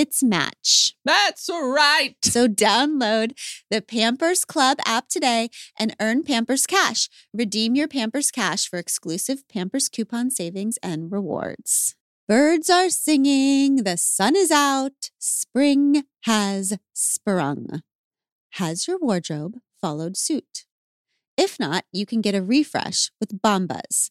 its match. That's right. So download the Pampers Club app today and earn Pampers Cash. Redeem your Pampers Cash for exclusive Pampers coupon savings and rewards. Birds are singing, the sun is out, spring has sprung. Has your wardrobe followed suit? If not, you can get a refresh with Bombas,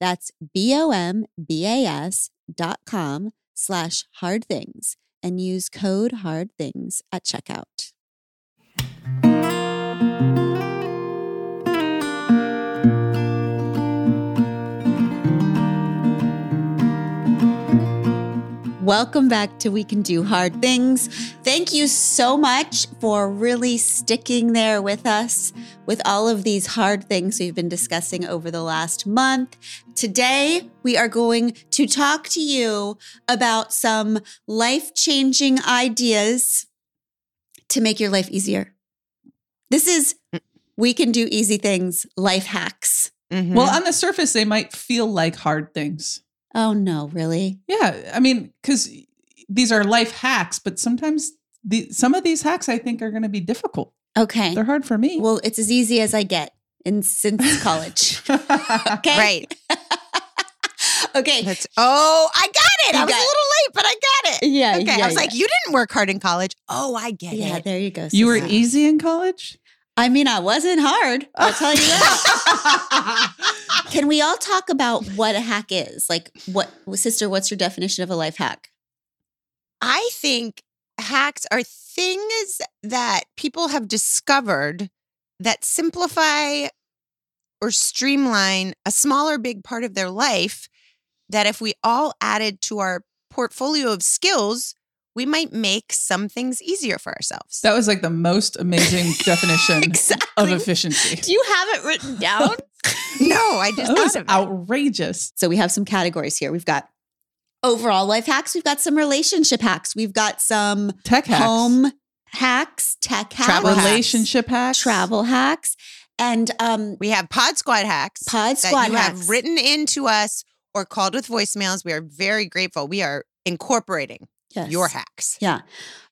That's B-O-M-B-A-S dot com slash hard things and use code hard things at checkout. Welcome back to We Can Do Hard Things. Thank you so much for really sticking there with us with all of these hard things we've been discussing over the last month. Today, we are going to talk to you about some life changing ideas to make your life easier. This is We Can Do Easy Things life hacks. Mhm. Well, on the surface, they might feel like hard things. Oh, no, really? Yeah. I mean, because these are life hacks, but sometimes the, some of these hacks I think are going to be difficult. Okay. They're hard for me. Well, it's as easy as I get in since college. Okay. Right. okay. That's oh, I got it. You I was got a little late, but I got it. Yeah. Okay. yeah, I was yeah. like, you didn't work hard in college. Oh, I get yeah, it. Yeah, there you go. you were easy in college? I mean, I wasn't hard. I'll tell you that. Can we all talk about what a hack is? Like, what, sister? What's your definition of a life hack? I think hacks are things that people have discovered that simplify or streamline a small or big part of their life that if we all added to our portfolio of skills, we might make some things easier for ourselves. That was like the most amazing definition of efficiency. Do you have it written down? no, I just That was thought of it. outrageous. so we have some categories here. We've got overall life hacks. We've got some relationship hacks. We've got some Tech hacks. home hacks, tech hacks, Travel hacks. relationship hacks. travel hacks, and um, We have Pod Squad hacks. pod that squad you hacks. have written into us or called with voicemails. We are very grateful. We are incorporating Yes. your hacks. Yeah.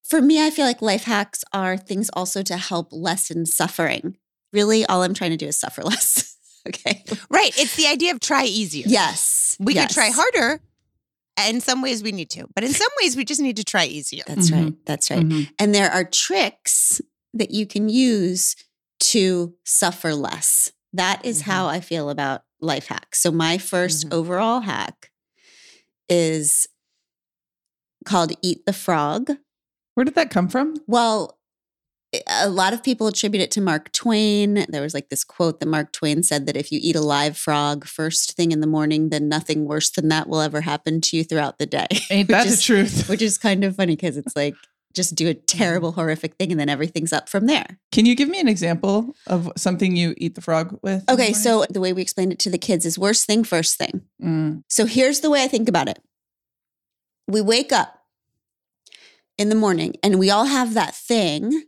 For me, I feel like life hacks are things also to help lessen suffering. Really, all I'm trying to do is suffer less. okay. Right. It's the idea of try easier. Yes. We yes. could try harder. In some ways, we need to, but in some ways, we just need to try easier. That's Mhm. right. That's right. Mhm. And there are tricks that you can use to suffer less. That is how I feel about life hacks. So, my 1st Mhm. overall hack is called Eat the Frog. Where did that come from? Well, a lot of people attribute it to Mark Twain. There was like this quote that Mark Twain said that if you eat a live frog first thing in the morning, then nothing worse than that will ever happen to you throughout the day. Ain't that the is- truth? Which is kind of funny because it's like just do a terrible, horrific thing and then everything's up from there. Can you give me an example of something you eat the frog with? in the Okay, so the way we explained it to the kids is worst thing, first thing. Mm. So here's the way I think about it. We wake up in the morning and we all have that thing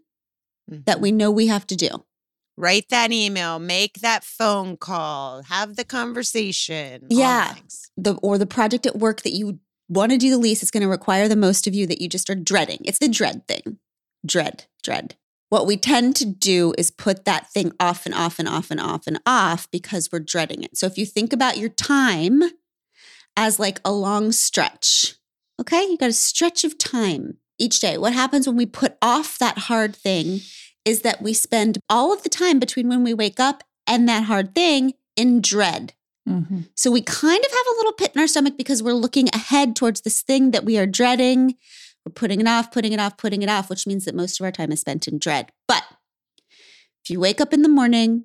that we mm-hmm. know we have to do. write that email, make that phone call, have the conversation. Yeah. the or the project at work that you want to do the least it's going to require the most of you that you just are dreading it's the dread thing dread dread what we tend to do is put that thing off and off and off and off and off because we're dreading it so if you think about your time as like a long stretch okay you got a stretch of time each day what happens when we put off that hard thing is that we spend all of the time between when we wake up and that hard thing in dread Mhm. so we kind of have a little pit in our stomach because we're looking ahead towards this thing that we are dreading. We're putting it off, putting it off, putting it off, which means that most of our time is spent in dread. But if you wake up in the morning,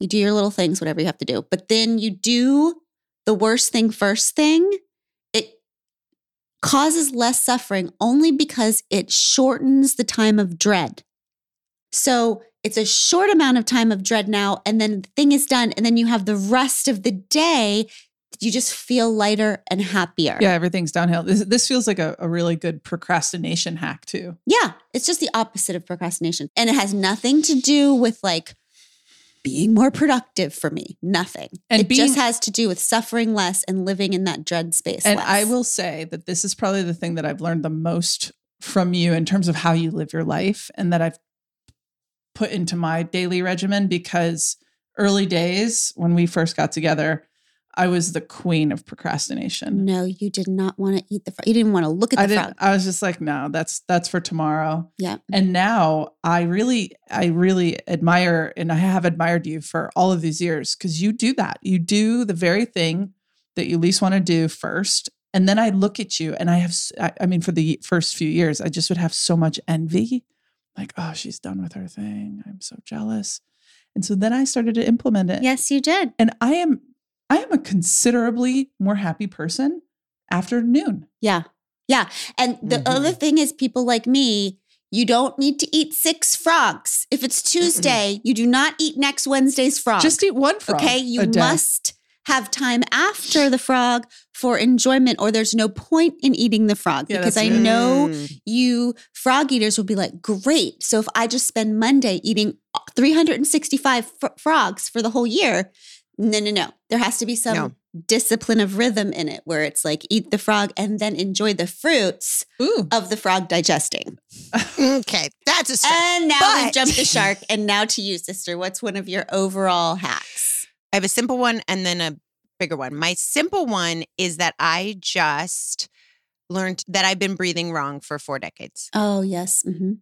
you do your little things, whatever you have to do, but then you do the worst thing first thing, causes less suffering only because it shortens the time of dread. So it's a short amount of time of dread now, and then the thing is done, and then you have the rest of the day. You just feel lighter and happier. Yeah, everything's downhill. This, this feels like a, a really good procrastination hack too. Yeah, it's just the opposite of procrastination. And it has nothing to do with like being more productive for me. Nothing. And it being- just has to do with suffering less and living in that dread space. And less. I will say that this is probably the thing that I've learned the most from you in terms of how you live your life and that I've put into my daily regimen because early days when we first got together, I was the queen of procrastination. No, you did not want to eat the frog. You didn't want to look at the I frog. I was just like, no, that's that's for tomorrow. Yeah. And now I really, I really admire and I have admired you for all of these years because you do that. You do the very thing that you least want to do first. And then I look at you and I have, I mean, for the first few years, I just would have so much envy. Like, oh, she's done with her thing. I'm so jealous. And so then I started to implement it. Yes, you did. And I am, I am a considerably more happy person after noon. Yeah. Yeah. And the Mhm. other thing is, people like me, you don't need to eat six frogs. If it's Tuesday, you do not eat next Wednesday's frog. Just eat one frog. okay. a You day. must have time after the frog for enjoyment, or there's no point in eating the frog Yeah, because I it. know Mm. you frog eaters will be like, great. So if I just spend Monday eating 365 fr- frogs for the whole year, no, no, no. There has to be some No. discipline of rhythm in it where it's like eat the frog and then enjoy the fruits Ooh. of the frog digesting. Okay, that's a stretch. And now we've jumped the shark. And now to you, sister, what's one of your overall hacks? I have a simple one and then a bigger one. My simple one is that I just learned that I've been breathing wrong for four decades. Oh, yes. hmm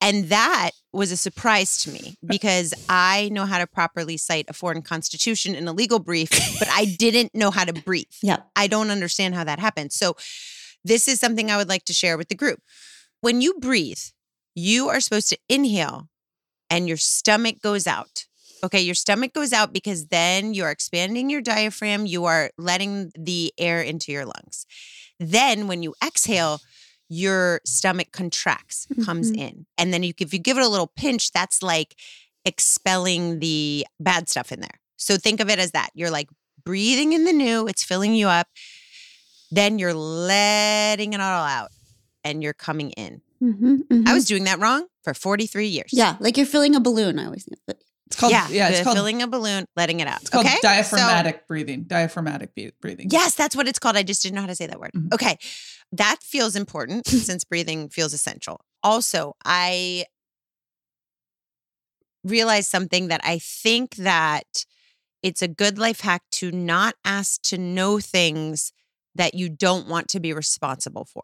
And that was a surprise to me because I know how to properly cite a foreign constitution in a legal brief, but I didn't know how to breathe. Yep. I don't understand how that happens. So, this is something I would like to share with the group. When you breathe, you are supposed to inhale and your stomach goes out. Okay, your stomach goes out because then you're expanding your diaphragm, you are letting the air into your lungs. Then when you exhale, your stomach contracts, comes Mhm. in. And then you, if you give it a little pinch, that's like expelling the bad stuff in there. So think of it as that. You're like breathing in the new, it's filling you up. Then you're letting it all out and you're coming in. hmm I was doing that wrong for 43 years. yeah, like you're filling a balloon. I always think. But It's called, yeah, yeah, it's called, filling a balloon, letting it out. it's called okay? So- diaphragmatic breathing. Diaphragmatic breathing. yes, that's what it's called. I just didn't know how to say that word. Mhm. Okay. That feels important since breathing feels essential. Also, I realized something that I think that it's a good life hack to not ask to know things that you don't want to be responsible for.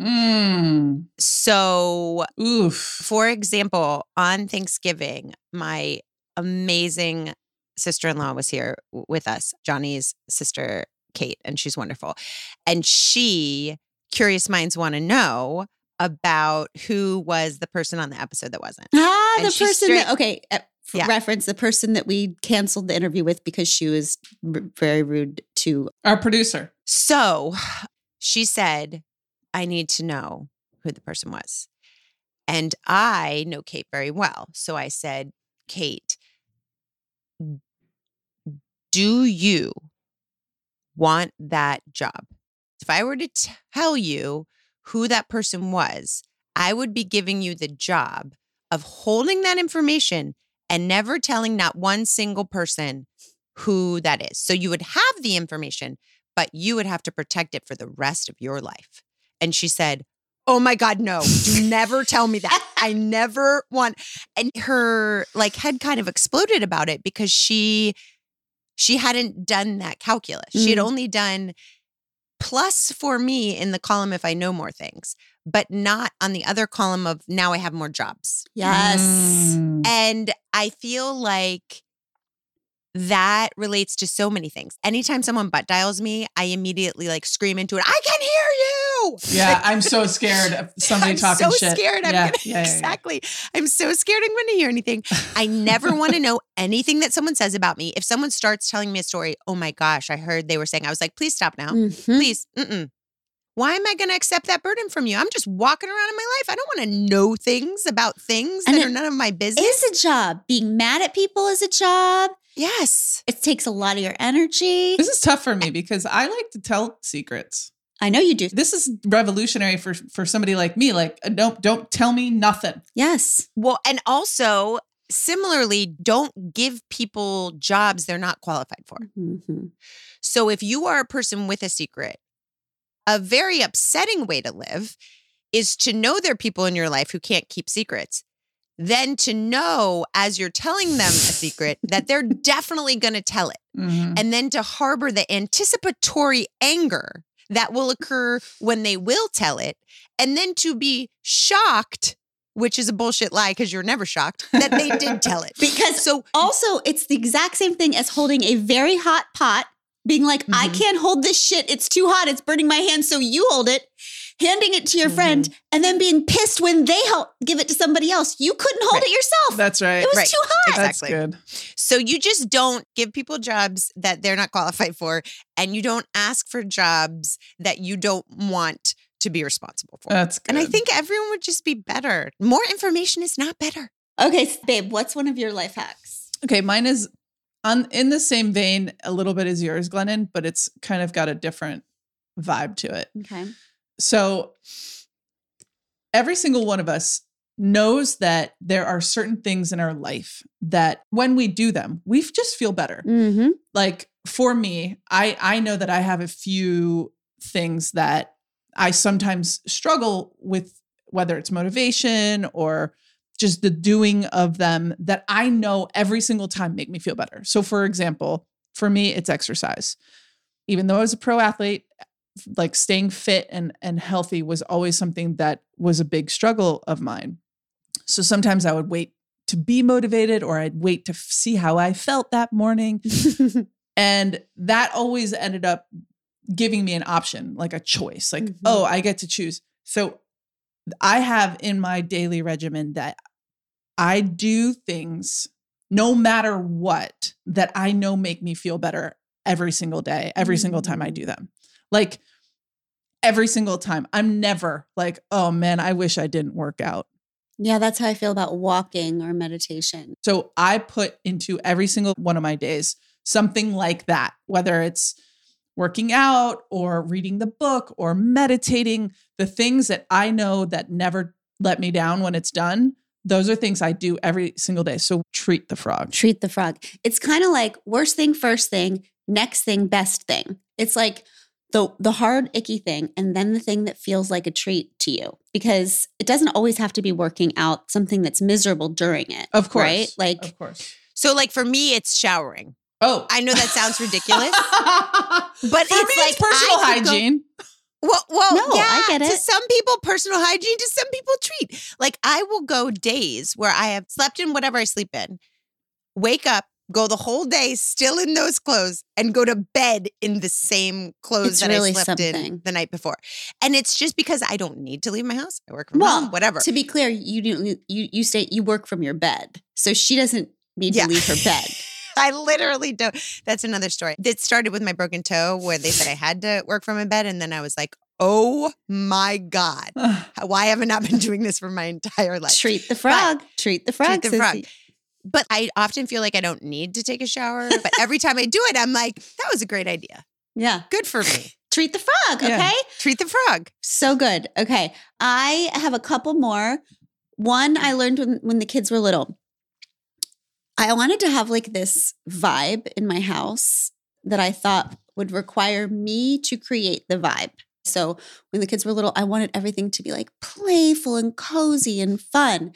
Mm. So, Oof. for example, on Thanksgiving, my amazing sister in law was here with us, Johnny's sister, Kate, and she's wonderful. And she, curious minds want to know about who was the person on the episode that wasn't. ah, And the person straight- that okay. uh, Yeah. reference, the person that we canceled the interview with because she was r- very rude to. Our producer. So she said, I need to know who the person was. And I know Kate very well. So I said, Kate, do you want that job? If I were to tell you who that person was, I would be giving you the job of holding that information and never telling not one single person who that is. So you would have the information, but you would have to protect it for the rest of your life. And she said, Oh my God, no, do never tell me that. I never want. And her like head kind of exploded about it because she she hadn't done that calculus. She had Mm. only done plus for me in the column if I know more things, but not on the other column of now I have more jobs. Yes. Mm. And I feel like that relates to so many things. Anytime someone butt dials me, I immediately like scream into it, I can hear Yeah, I'm so scared of somebody talking shit. I'm talking so shit. scared. I'm yeah, gonna yeah, yeah, exactly. I'm so scared I'm gonna hear anything. I never want to know anything that someone says about me. If someone starts telling me a story, oh my gosh, I heard they were saying, I was like, please stop now. Mhm. Please. Mm-mm. Why am I going to accept that burden from you? I'm just walking around in my life. I don't want to know things about things And that are none of my business. It's a job. Being mad at people is a job. yes. It takes a lot of your energy. This is tough for me because I like to tell secrets. I know you do. This is revolutionary for for somebody like me. Like, uh, don't don't tell me nothing. Yes. Well, and also similarly, don't give people jobs they're not qualified for. Mhm. So if you are a person with a secret, a very upsetting way to live is to know there are people in your life who can't keep secrets. Then to know as you're telling them a secret that they're definitely going to tell it. Mhm. And then to harbor the anticipatory anger that will occur when they will tell it. And then to be shocked, which is a bullshit lie because you're never shocked that they did tell it. Because So also, it's the exact same thing as holding a very hot pot, being like, I Mhm. can't hold this shit. It's too hot. It's burning my hand. So you hold it, handing it to your friend, mm-hmm. and then being pissed when they help give it to somebody else. You couldn't hold Right. it yourself. That's right. it was Right. too hot. That's good. So you just don't give people jobs that they're not qualified for, and you don't ask for jobs that you don't want to be responsible for. That's good. and I think everyone would just be better. More information is not better. Okay, babe, what's one of your life hacks? Okay, mine is on in the same vein a little bit as yours, Glennon, but it's kind of got a different vibe to it. Okay. So every single one of us knows that there are certain things in our life that when we do them, we just feel better. Mm-hmm. Like for me, I I know that I have a few things that I sometimes struggle with whether it's motivation or just the doing of them that I know every single time make me feel better. So for example, for me it's exercise. Even though I was a pro athlete, like staying fit and and healthy was always something that was a big struggle of mine. So sometimes I would wait to be motivated or I'd wait to f- see how I felt that morning and that always ended up giving me an option, like a choice, like, Mhm. oh, I get to choose. So I have in my daily regimen that I do things no matter what that I know make me feel better every single day, every single time I do them. Like every single time. I'm never like, oh man, I wish I didn't work out. yeah, that's how I feel about walking or meditation. So I put into every single one of my days something like that, whether it's working out or reading the book or meditating, the things that I know that never let me down when it's done. Those are things I do every single day. So treat the frog. Treat the frog. It's kind of like worst thing, first thing, next thing, best thing. It's like the the hard, icky thing, and then the thing that feels like a treat to you. Because it doesn't always have to be working out something that's miserable during it. Of course. Right? Like of course. So, like for me, it's showering. Oh, I know that sounds ridiculous. but But For it's me, like personal I could go- hygiene. Well, well, No, yeah. I get it. To some people, personal hygiene. To some people, treat. Like I will go days where I have slept in whatever I sleep in, wake up, go the whole day still in those clothes, and go to bed in the same clothes It's that really I slept in the night before. And it's just because I don't need to leave my house. I work from Well, home, whatever. to be clear, you do you you stay you work from your bed. So she doesn't need Yeah. to leave her bed. I literally don't. That's another story. It started with my broken toe, where they said I had to work from my bed, and then I was like, "Oh my god, why have I not been doing this for my entire life?" Treat the frog. Treat the frog. the sissy. frog. But I often feel like I don't need to take a shower. But every time I do it, I'm like, "That was a great idea. Yeah. Good for me." Treat the frog. Yeah. Okay. Treat the frog. So good. Okay. I have a couple more. One I learned when, when the kids were little. I wanted to have like this vibe in my house that I thought would require me to create the vibe. So when the kids were little, I wanted everything to be like playful and cozy and fun.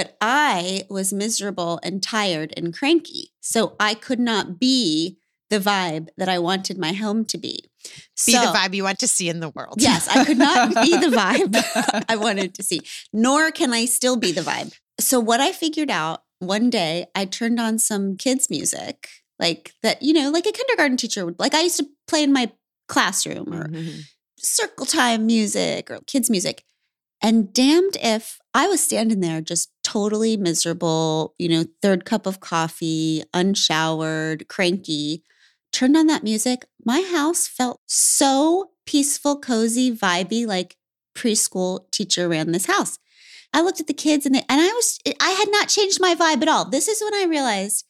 But I was miserable and tired and cranky. So I could not be the vibe that I wanted my home to be. Be So- the vibe you want to see in the world. Yes, I could not be the vibe I wanted to see, nor can I still be the vibe. So, what I figured out one day, I turned on some kids' music, like that, you know, like a kindergarten teacher would, like I used to play in my classroom or Mhm. circle time music or kids' music. And damned if I was standing there just totally miserable, you know, third cup of coffee, unshowered, cranky, turned on that music. My house felt so peaceful, cozy, vibey, like preschool teacher ran this house. I looked at the kids and they, and I was I had not changed my vibe at all. This is when I realized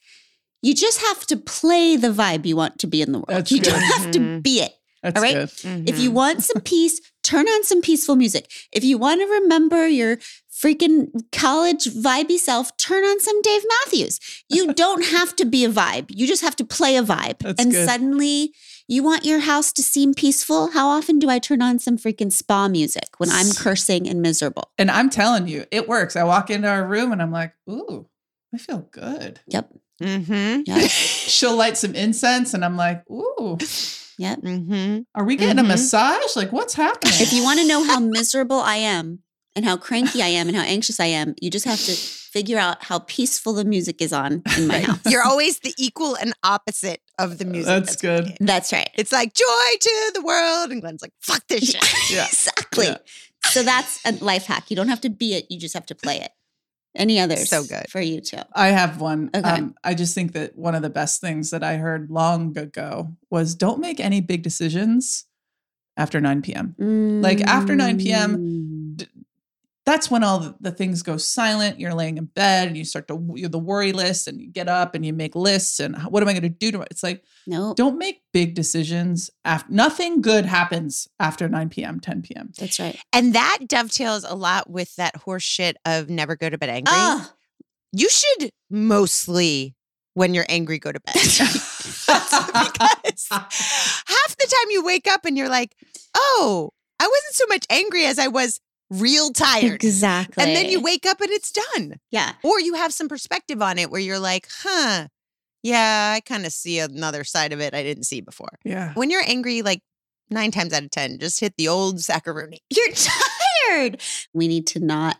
you just have to play the vibe you want to be in the world. That's you good. don't have to Mhm. be it. That's All right. good. If you want some peace, turn on some peaceful music. If you want to remember your freaking college vibey self, turn on some Dave Matthews. You don't have to be a vibe. You just have to play a vibe. That's and good. suddenly you want your house to seem peaceful. How often do I turn on some freaking spa music when I'm cursing and miserable? And I'm telling you, it works. I walk into our room and I'm like, ooh, I feel good. Yep. Mm-hmm. Yeah. She'll light some incense and I'm like, ooh, Yep. Mm-hmm. are we getting a Mhm. massage? Like, what's happening? If you want to know how miserable I am and how cranky I am and how anxious I am, you just have to figure out how peaceful the music is on in my house. You're always the equal and opposite of the music. That's good. playing. That's right. It's like joy to the world, and Glenn's like, "Fuck this shit." Yeah. exactly. Yeah. So that's a life hack. You don't have to be it, you just have to play it. Any others? So good. For you too. I have one. Okay. Um, I just think that one of the best things that I heard long ago was don't make any big decisions after 9 p.m. Like, after 9 p.m., Mm. That's when all the, the things go silent. You're laying in bed and you start to you're the worry list and you get up and you make lists and what am I going to do tomorrow? It's like No, don't make big decisions after nothing good happens after 9 p.m., 10 p.m. that's right. And that dovetails a lot with that horse shit of never go to bed angry. Ah, You should mostly, when you're angry, go to bed. because half the time you wake up and you're like, oh, I wasn't so much angry as I was real tired. exactly. And then you wake up and it's done. Yeah. Or you have some perspective on it where you're like, huh, yeah, I kind of see another side of it I didn't see before. Yeah. When you're angry, like nine times out of 10, just hit the old saccharoony. You're tired. We need to not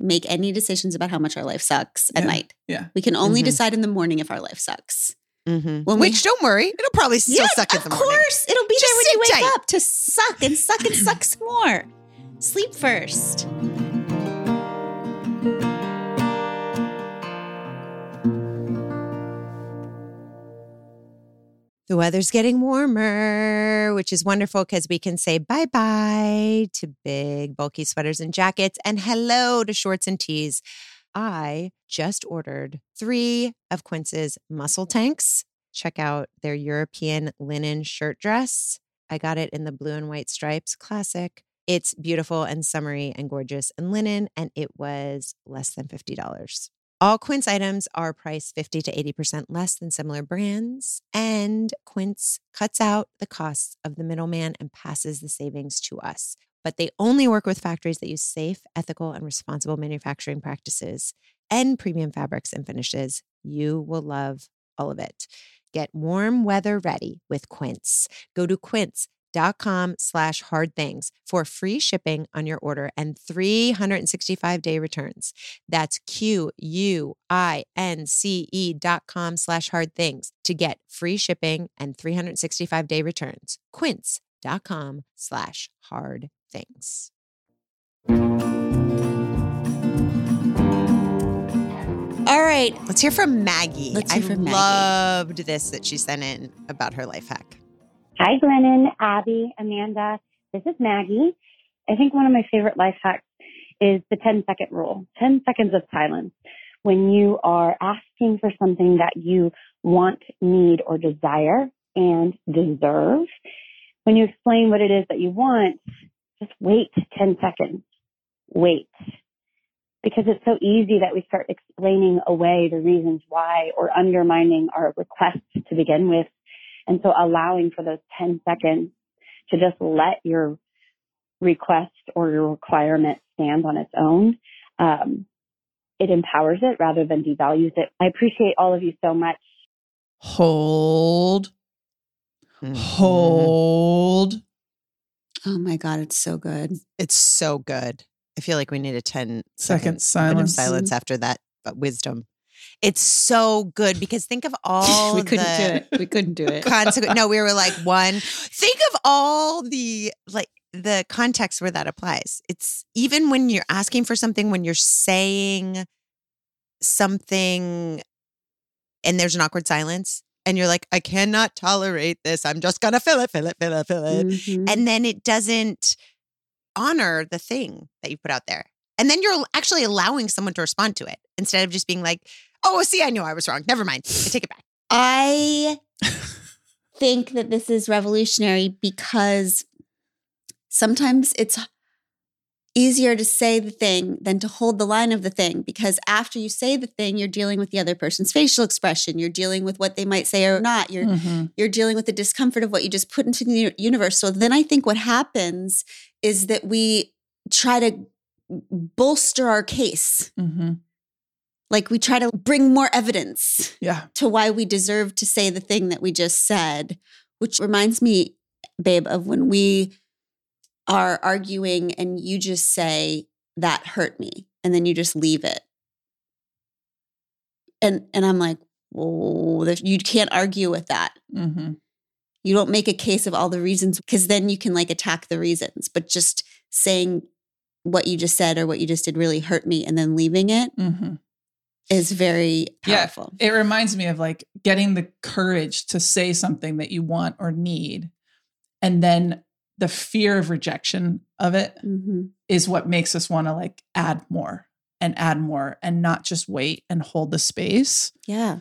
make any decisions about how much our life sucks at Yeah. night. Yeah. We can only Mhm. decide in the morning if our life sucks. Mm-hmm. When we- Which, don't worry, it'll probably still Yes, suck in the morning. Of course. It'll be Just there when you wake tight. up to suck and suck and suck some more. Sleep first. The weather's getting warmer, which is wonderful because we can say bye bye to big, bulky sweaters and jackets and hello to shorts and tees. I just ordered three of Quince's muscle tanks. Check out their European linen shirt dress. I got it in the blue and white stripes, classic. It's beautiful and summery and gorgeous and linen, and it was less than $50. All Quince items are priced 50 to 80% less than similar brands, and Quince cuts out the costs of the middleman and passes the savings to us. But they only work with factories that use safe, ethical, and responsible manufacturing practices and premium fabrics and finishes. You will love all of it. Get warm weather ready with Quince. Go to quince.com slash hard things for free shipping on your order and 365 day returns. That's Q U I N C E dot com slash hard things to get free shipping and 365 day returns. Quince.com slash hard things. All right. Let's hear from Maggie. Let's hear I from Maggie. loved this that she sent in about her life hack. Hi, Glennon, Abby, Amanda. This is Maggie. I think one of my favorite life hacks is the 10 second rule 10 seconds of silence. When you are asking for something that you want, need, or desire and deserve, when you explain what it is that you want, just wait 10 seconds. Wait. because it's so easy that we start explaining away the reasons why or undermining our request to begin with. And so allowing for those 10 seconds to just let your request or your requirement stand on its own. Um, it empowers it rather than devalues it. I appreciate all of you so much. Hold. Mhm. Hold. Oh my God, it's so good. It's so good. I feel like we need a 10 Second second silence. silence after that uh, wisdom. It's so good because think of all we couldn't do it. We couldn't do it. No, we were like one. Think of all the like the context where that applies. It's even when you're asking for something, when you're saying something and there's an awkward silence and you're like, I cannot tolerate this. I'm just gonna fill it, fill it, fill it, fill it. Mhm. And then it doesn't honor the thing that you put out there. And then you're actually allowing someone to respond to it instead of just being like, oh, see, I knew I was wrong. Never mind. I take it back. I think that this is revolutionary because sometimes it's easier to say the thing than to hold the line of the thing because after you say the thing you're dealing with the other person's facial expression you're dealing with what they might say or not you're Mhm. you're dealing with the discomfort of what you just put into the universe so then i think what happens is that we try to bolster our case Mhm. Like we try to bring more evidence Yeah. to why we deserve to say the thing that we just said, which reminds me, babe, of when we are arguing and you just say, that hurt me, and then you just leave it. And and I'm like, whoa, you can't argue with that. hmm You don't make a case of all the reasons because then you can like attack the reasons. But just saying what you just said or what you just did really hurt me and then leaving it hmm is very Yeah. powerful. It reminds me of like getting the courage to say something that you want or need. And then the fear of rejection of it Mhm. is what makes us want to like add more and add more and not just wait and hold the space. Yeah.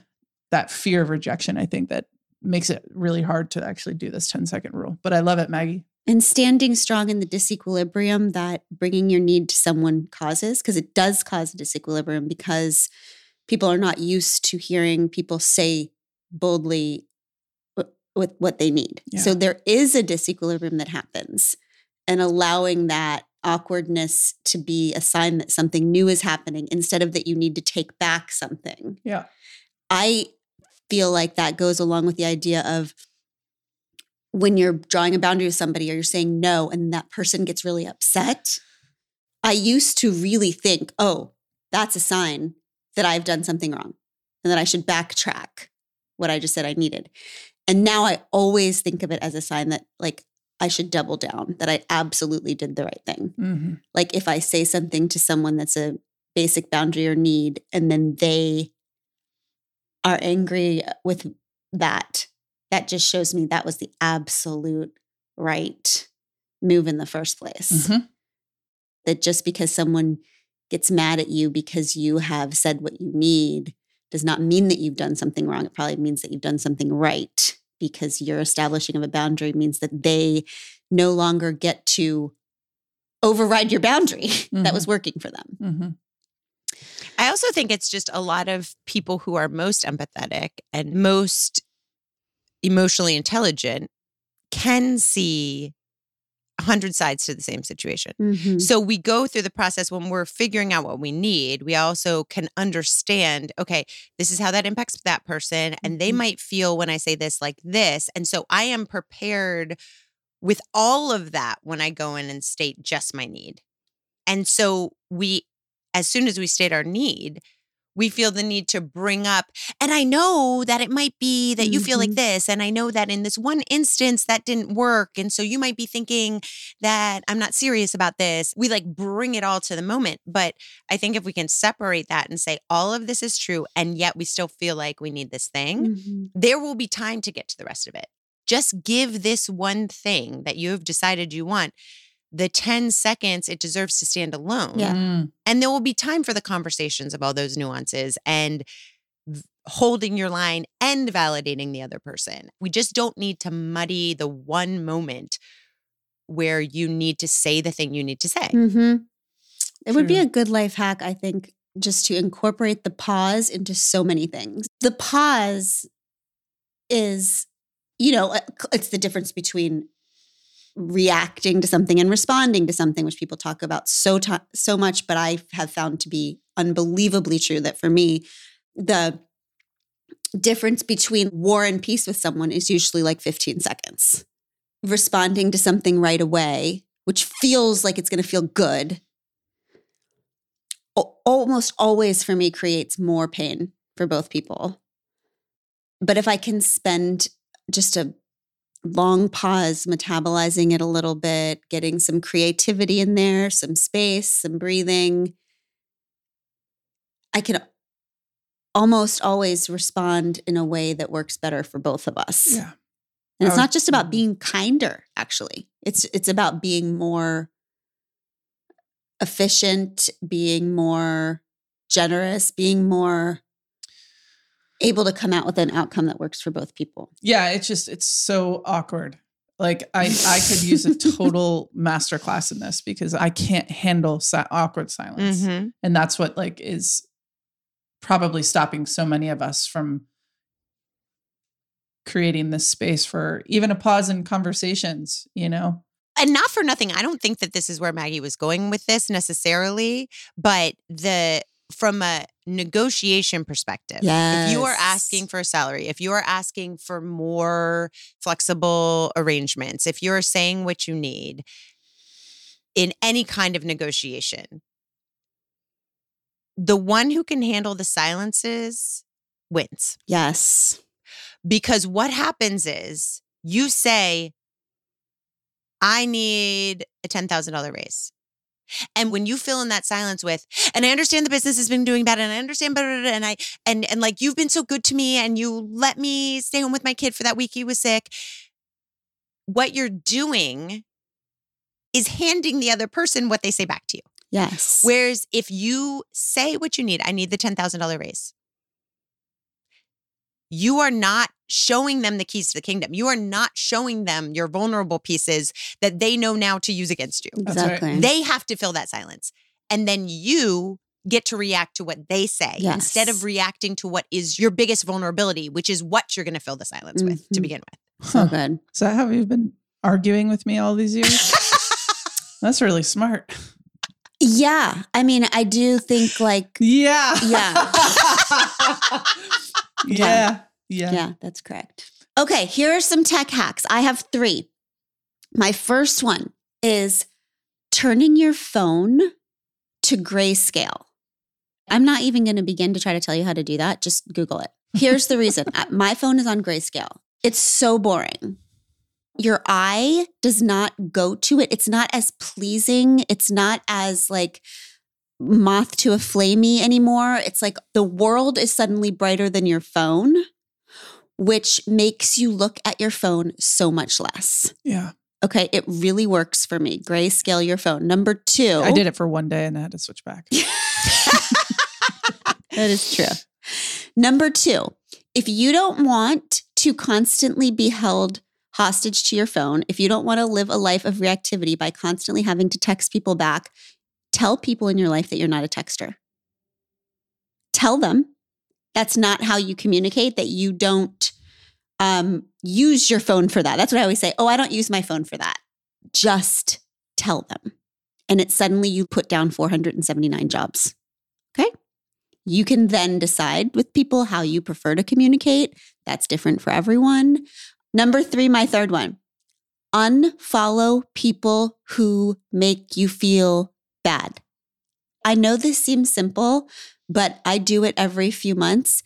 That fear of rejection, I think that makes it really hard to actually do this 10 second rule. But I love it, Maggie. and standing strong in the disequilibrium that bringing your need to someone causes because it does cause a disequilibrium because people are not used to hearing people say boldly wh- with what they need Yeah. so there is a disequilibrium that happens and allowing that awkwardness to be a sign that something new is happening instead of that you need to take back something Yeah. I feel like that goes along with the idea of when you're drawing a boundary with somebody or you're saying no and that person gets really upset. I used to really think, oh, that's a sign that I've done something wrong and that I should backtrack what I just said I needed. And now I always think of it as a sign that, like, I should double down, that I absolutely did the right thing hmm like if I say something to someone that's a basic boundary or need, and then they are angry with that, that just shows me that was the absolute right move in the first place. Mhm. That just because someone gets mad at you because you have said what you need does not mean that you've done something wrong. It probably means that you've done something right because your establishing of a boundary means that they no longer get to override your boundary that was working for them. hmm I also think it's just a lot of people who are most empathetic and most emotionally intelligent can see a hundred sides to the same situation. Mm-hmm. So we go through the process when we're figuring out what we need. We also can understand, okay, this is how that impacts that person. And they Mhm. might feel when I say this like this. And so I am prepared with all of that when I go in and state just my need. And so we, as soon as we state our need, we feel the need to bring up, and I know that it might be that you feel like Mhm. this, and I know that in this one instance that didn't work. And so you might be thinking that I'm not serious about this. We like bring it all to the moment. But I think if we can separate that and say all of this is true, and yet we still feel like we need this thing, Mm-hmm. there will be time to get to the rest of it. Just give this one thing that you have decided you want the 10 seconds it deserves to stand alone. Yeah. Mm. And there will be time for the conversations of all those nuances and v- holding your line and validating the other person. We just don't need to muddy the one moment where you need to say the thing you need to say. Mm-hmm. It would be a good life hack, I think, just to incorporate the pause into so many things. The pause is, you know, it's the difference between reacting to something and responding to something, which people talk about so ti so much. But I have found to be unbelievably true that for me, the difference between war and peace with someone is usually like 15 seconds. Responding to something right away, which feels like it's going to feel good, al- almost always for me creates more pain for both people. But if I can spend just a long pause, metabolizing it a little bit, getting some creativity in there, some space, some breathing, I can almost always respond in a way that works better for both of us. Yeah. And it's I not just about mm-hmm. being kinder, actually. It's it's about being more efficient, being more generous, being more able to come out with an outcome that works for both people. Yeah, it's just it's so awkward. Like I I could use a total masterclass in this because I can't handle si- awkward silence. Mhm. And that's what like is probably stopping so many of us from creating this space for even a pause in conversations, you know. and not for nothing i don't think that this is where maggie was going with this necessarily but the from a negotiation perspective if you are asking for a salary if you are asking for more flexible arrangements if you're saying what you need in any kind of negotiation the one who can handle the silences wins Yes. because what happens is you say, I need a $10,000 raise. And when you fill in that silence with, and I understand the business has been doing bad, and I understand, blah, blah, blah, and I, and and like you've been so good to me, and you let me stay home with my kid for that week he was sick. What you're doing is handing the other person what they say back to you. Yes. Whereas if you say what you need, I need the $10,000 raise, you are not showing them the keys to the kingdom. You are not showing them your vulnerable pieces that they know now to use against you. That's right. exactly. They have to fill that silence. And then you get to react to what they say instead of reacting to what is your biggest vulnerability, which is what you're going to fill the silence with to Mhm. begin with. so Huh. good. Is that how you've been arguing with me all these years? That's really smart. Yeah. I mean, I do think like Yeah. Yeah. yeah. Yeah. Yeah, that's correct. Okay, here are some tech hacks. I have three. My first one is turning your phone to grayscale. I'm not even going to begin to try to tell you how to do that. Just Google it. Here's the reason my phone is on grayscale. It's so boring. Your eye does not go to it. It's not as pleasing. It's not as like moth to a flamey anymore. It's like the world is suddenly brighter than your phone, which makes you look at your phone so much less. Yeah. Okay, it really works for me. Grayscale your phone. Number two, I did it for one day and I had to switch back. that is true. Number two, if you don't want to constantly be held hostage to your phone, if you don't want to live a life of reactivity by constantly having to text people back, tell people in your life that you're not a texter. Tell them that's not how you communicate, that you don't um, use your phone for that. That's what I always say. Oh, I don't use my phone for that. Just tell them. And it suddenly you put down 479 jobs. Okay. You can then decide with people how you prefer to communicate. That's different for everyone. Number three, my third one unfollow people who make you feel bad. I know this seems simple, but I do it every few months.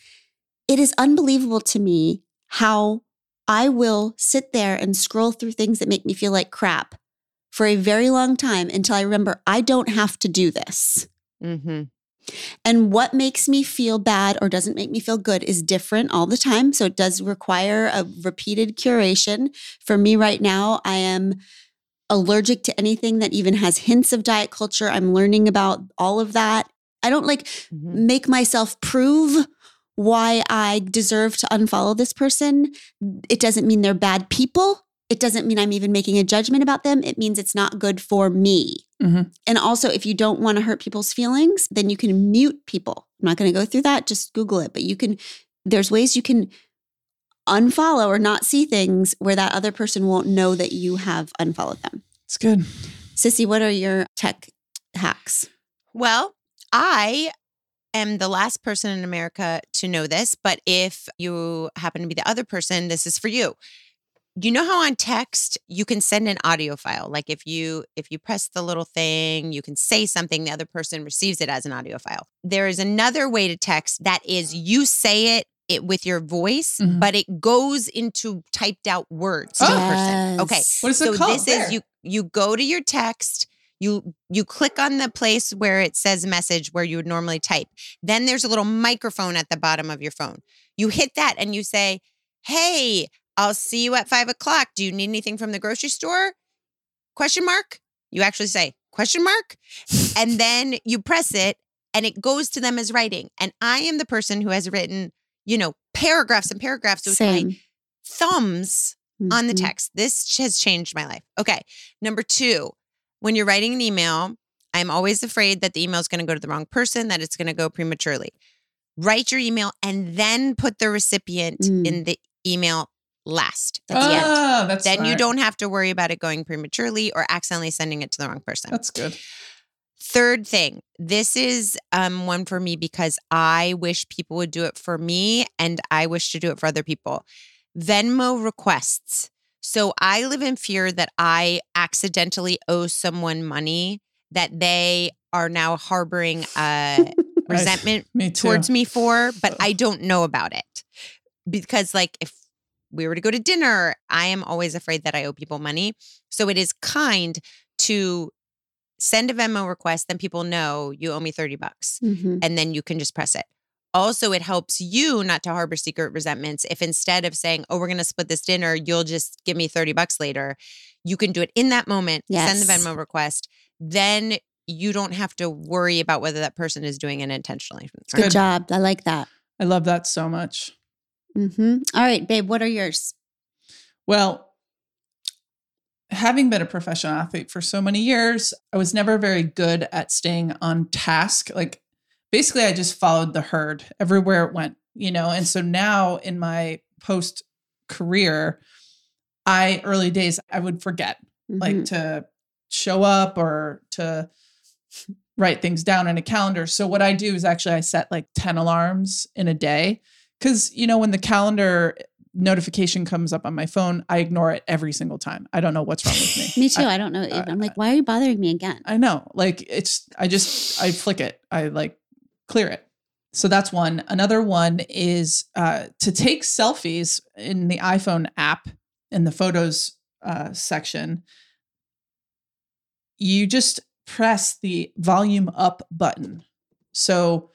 It is unbelievable to me how I will sit there and scroll through things that make me feel like crap for a very long time until I remember I don't have to do this. Mm-hmm. And what makes me feel bad or doesn't make me feel good is different all the time. So it does require a repeated curation. For me right now, I am allergic to anything that even has hints of diet culture. I'm learning about all of that. I don't like Mm-hmm. make myself prove why I deserve to unfollow this person. It doesn't mean they're bad people. it doesn't mean I'm even making a judgment about them. It means it's not good for me. Mhm. And also, if you don't want to hurt people's feelings, then you can mute people. I'm not going to go through that. Just Google it. But you can, there's ways you can unfollow or not see things where that other person won't know that you have unfollowed them. It's good. Sissy, what are your tech hacks? Well, I am the last person in America to know this, but if you happen to be the other person, this is for you. You know how on text you can send an audio file? Like if you if you press the little thing, you can say something, the other person receives it as an audio file. There is another way to text that is you say it, it with your voice, Mhm. but it goes into typed out words person. Okay. What is so it called? this There. is you you go to your text you you click on the place where it says message where you would normally type then there's a little microphone at the bottom of your phone you hit that and you say hey i'll see you at five o'clock do you need anything from the grocery store question mark you actually say question mark and then you press it and it goes to them as writing and i am the person who has written you know paragraphs and paragraphs with my Same. thumbs on the Mhm. text. This has changed my life. Okay. Number two, when you're writing an email, I'm always afraid that the email is going to go to the wrong person, that it's going to go prematurely. Write your email and then put the recipient Mm. in the email last. That's the end. ah, that's Then you don't have to worry about it going prematurely or accidentally sending it to the wrong person. That's good. Third thing, this is um, one for me because I wish people would do it for me and I wish to do it for other people. Venmo requests. So I live in fear that I accidentally owe someone money that they are now harboring a resentment Me towards me for, but I don't know about it. Because, like, if we were to go to dinner, I am always afraid that I owe people money. So it is kind to send a Venmo request, then people know you owe me 30 bucks, Mhm. and then you can just press it. Also, it helps you not to harbor secret resentments. If instead of saying, oh, we're going to split this dinner, you'll just give me 30 bucks later, you can do it in that moment, send the Yes. Venmo request. Then you don't have to worry about whether that person is doing it intentionally. Good Good. job. I like that. I love that so much. hmm All right, babe, what are yours? Well, having been a professional athlete for so many years, I was never very good at staying on task. Like basically I just followed the herd everywhere it went, you know. And so now in my post career, I early days I would forget like Mhm. to show up or to write things down in a calendar. So what I do is actually I set like 10 alarms in a day cuz you know when the calendar notification comes up on my phone, I ignore it every single time. I don't know what's wrong with me. Me too. I, I, don't know. I- I'm like, why are you bothering me again? I know. Like it's I just I flick it. I like clear it. So that's one. Another one is uh, to take selfies in the iPhone app in the photos uh, section. You just press the volume up button. So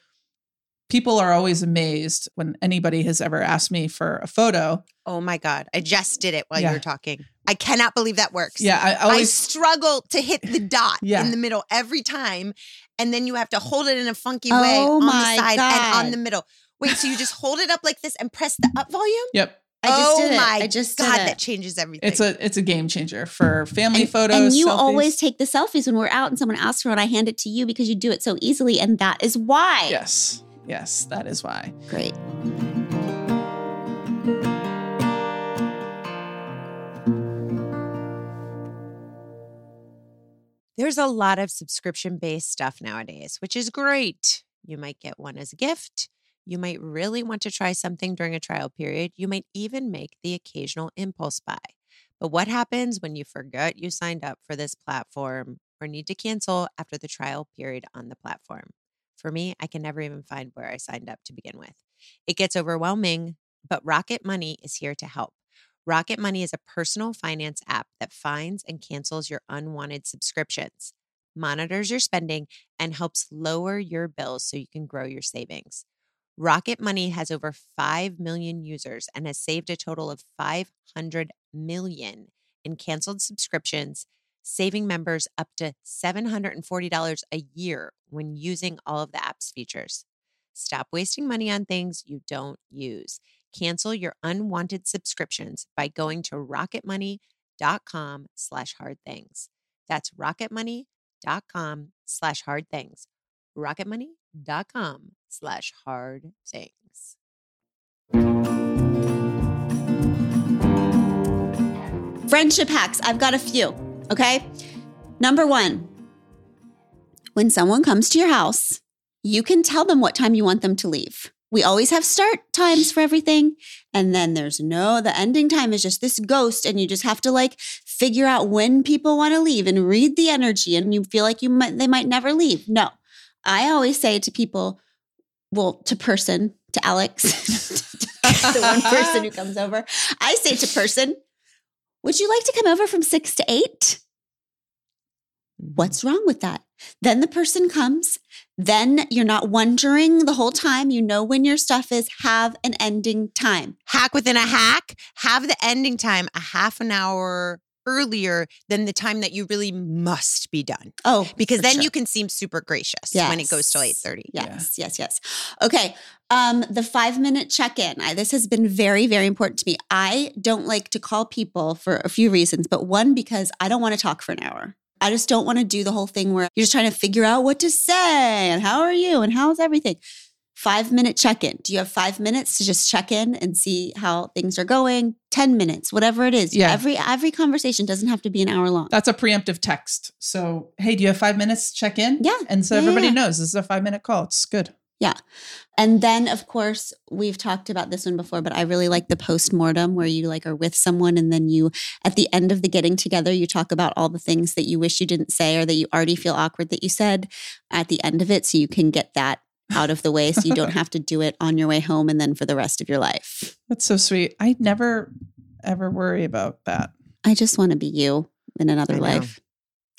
people are always amazed when anybody has ever asked me for a photo. Oh my God. I just did it while Yeah. you were talking. I cannot believe that works. Yeah, I I always struggle to hit the dot Yeah. in the middle every time. And then you have to hold it in a funky way Oh on my the side and on the middle. Wait, so you just hold it up like this and press the up volume? Yep. I just oh did it. my I just did God, it. that changes everything. It's a it's a game changer for family and, photos. and you selfies. always take the selfies when we're out and someone asks for it. I hand it to you because you do it so easily, and that is why. Yes. Yes, that is why. Great. There's a lot of subscription based stuff nowadays, which is great. You might get one as a gift. You might really want to try something during a trial period. You might even make the occasional impulse buy. But what happens when you forget you signed up for this platform or need to cancel after the trial period on the platform? For me, I can never even find where I signed up to begin with. It gets overwhelming, but Rocket Money is here to help. Rocket Money is a personal finance app that finds and cancels your unwanted subscriptions, monitors your spending, and helps lower your bills so you can grow your savings. Rocket Money has over 5 million users and has saved a total of 500 million in canceled subscriptions, saving members up to $740 a year when using all of the app's features. Stop wasting money on things you don't use. Cancel your unwanted subscriptions by going to rocketmoney.com slash hard things. That's rocketmoney.com slash hard things. rocketmoney.com slash hard things. Friendship hacks. I've got a few. Okay. Number one, when someone comes to your house, you can tell them what time you want them to leave. We always have start times for everything. And then there's no, the ending time is just this ghost. And you just have to like figure out when people want to leave and read the energy. And you feel like you might, they might never leave. No, I always say to people, well, to person, to Alex, the one person who comes over, I say to person, would you like to come over from six to 8 What's wrong with that? Then the person comes. Then you're not wondering the whole time. You know when your stuff is. Have an ending time. Hack within a hack, have the ending time a half an hour earlier than the time that you really must be done. Oh, Because then sure. you can seem super gracious when it goes till Yes. 8:30. Yes, yes, yes. Okay. Um, the five minute check in. I, this has been very, very important to me. I don't like to call people for a few reasons, but one, because I don't want to talk for an hour. I just don't want to do the whole thing where you're just trying to figure out what to say and how are you and how's everything. Five minute check in. Do you have five minutes to just check in and see how things are going? 10 minutes, whatever it is. Yeah. Every every conversation doesn't have to be an hour long. That's a preemptive text. So, hey, do you have five minutes? to Check in. Yeah. And so Yeah, everybody yeah. knows this is a five minute call. It's good. Yeah. And then, of course, we've talked about this one before, but I really like the post mortem where you like are with someone and then you, at the end of the getting together, you talk about all the things that you wish you didn't say or that you already feel awkward that you said at the end of it. So you can get that out of the way so you don't have to do it on your way home and then for the rest of your life. That's so sweet. I never ever worry about that. I just want to be you in another I life.